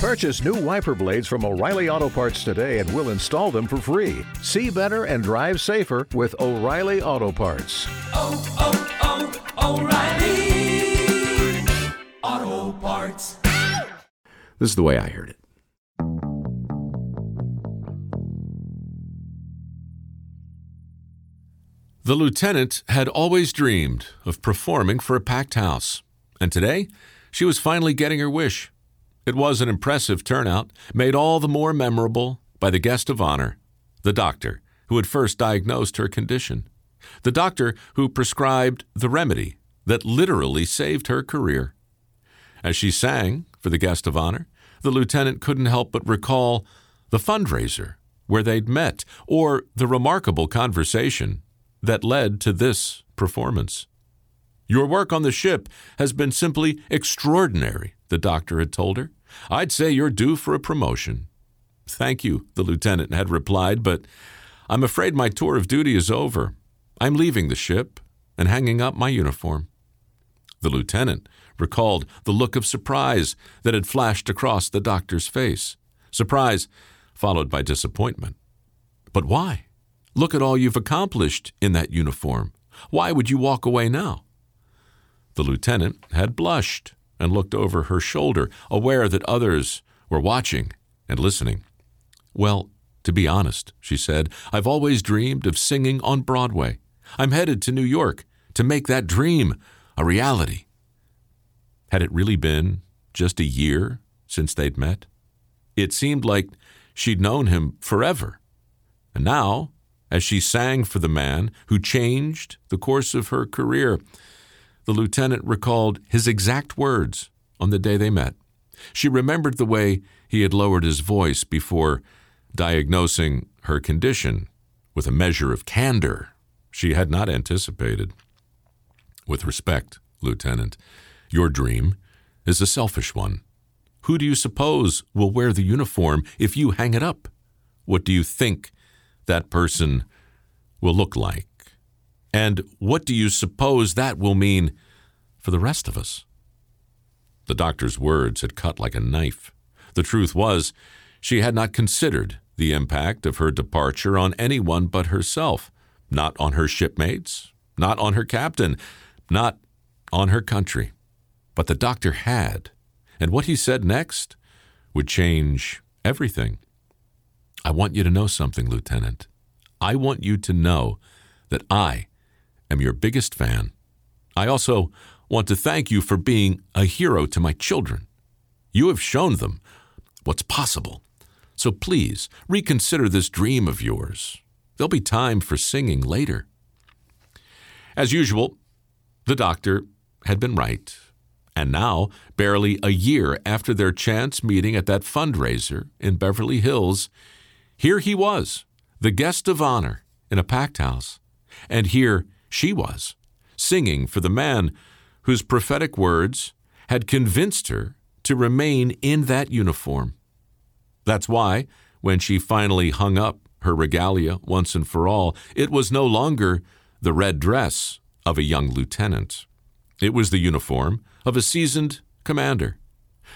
Purchase new wiper blades from O'Reilly Auto Parts today and we'll install them for free. See better and drive safer with O'Reilly Auto Parts. Oh, oh, oh, O'Reilly Auto Parts. This is the way I heard it. The lieutenant had always dreamed of performing for a packed house, and today she was finally getting her wish. It was an impressive turnout, made all the more memorable by the guest of honor, the doctor who had first diagnosed her condition, the doctor who prescribed the remedy that literally saved her career. As she sang for the guest of honor, the lieutenant couldn't help but recall the fundraiser where they'd met or the remarkable conversation that led to this performance. Your work on the ship has been simply extraordinary, the doctor had told her. I'd say you're due for a promotion. Thank you, the lieutenant had replied, but I'm afraid my tour of duty is over. I'm leaving the ship and hanging up my uniform. The lieutenant recalled the look of surprise that had flashed across the doctor's face. Surprise followed by disappointment. But why? Look at all you've accomplished in that uniform. Why would you walk away now? The lieutenant had blushed and looked over her shoulder, aware that others were watching and listening. Well, to be honest, she said, I've always dreamed of singing on Broadway. I'm headed to New York to make that dream a reality. Had it really been just a year since they'd met? It seemed like she'd known him forever. And now, as she sang for the man who changed the course of her career, the lieutenant recalled his exact words on the day they met. She remembered the way he had lowered his voice before diagnosing her condition with a measure of candor she had not anticipated. With respect, Lieutenant, your dream is a selfish one. Who do you suppose will wear the uniform if you hang it up? What do you think that person will look like? And what do you suppose that will mean for the rest of us? The doctor's words had cut like a knife. The truth was, she had not considered the impact of her departure on anyone but herself, not on her shipmates, not on her captain, not on her country. But the doctor had, and what he said next would change everything. I want you to know something, Lieutenant. I want you to know that I am your biggest fan. I also want to thank you for being a hero to my children. You have shown them what's possible. So please reconsider this dream of yours. There'll be time for singing later. As usual, the doctor had been right. And now, barely a year after their chance meeting at that fundraiser in Beverly Hills, here he was, the guest of honor in a packed house. And here she was, singing for the man whose prophetic words had convinced her to remain in that uniform. That's why, when she finally hung up her regalia once and for all, it was no longer the red dress of a young lieutenant. It was the uniform of a seasoned commander.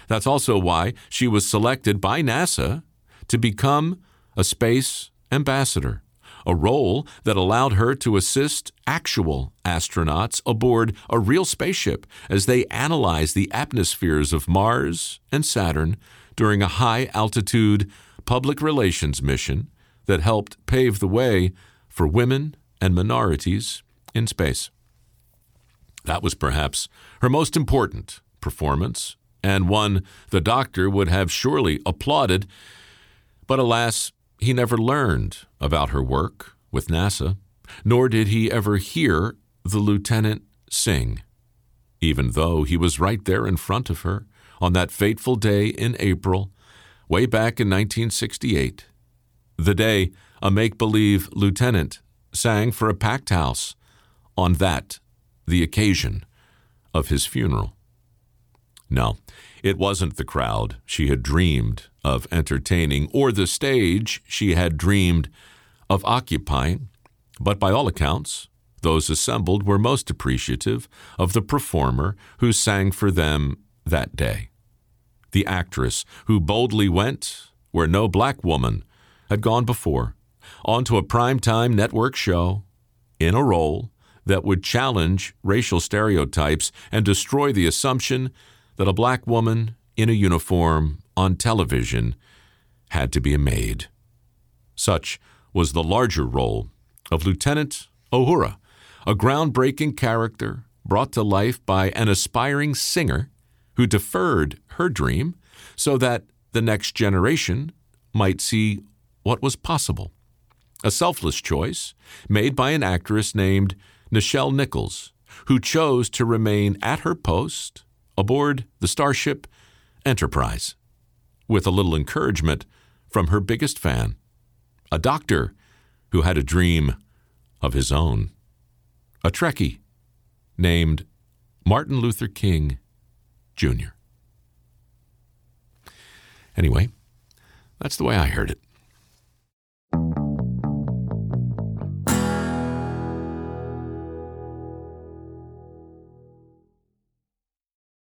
That's also why she was selected by NASA to become a space ambassador, a role that allowed her to assist actual astronauts aboard a real spaceship as they analyzed the atmospheres of Mars and Saturn during a high altitude public relations mission that helped pave the way for women and minorities in space. That was perhaps her most important performance, and one the doctor would have surely applauded. But alas, he never learned about her work with NASA, nor did he ever hear the lieutenant sing, even though he was right there in front of her on that fateful day in April, way back in 1968, the day a make believe lieutenant sang for a packed house on that, the occasion of his funeral. No, it wasn't the crowd she had dreamed of entertaining or the stage she had dreamed of occupying, but by all accounts, those assembled were most appreciative of the performer who sang for them that day. the actress who boldly went where no black woman had gone before, onto a primetime network show in a role that would challenge racial stereotypes and destroy the assumption that a black woman in a uniform on television had to be a maid. Such was the larger role of Lieutenant Uhura, a groundbreaking character brought to life by an aspiring singer who deferred her dream so that the next generation might see what was possible. A selfless choice made by an actress named Nichelle Nichols, who chose to remain at her post aboard the Starship Enterprise, with a little encouragement from her biggest fan, a doctor who had a dream of his own, a Trekkie named Martin Luther King Jr. Anyway, that's the way I heard it.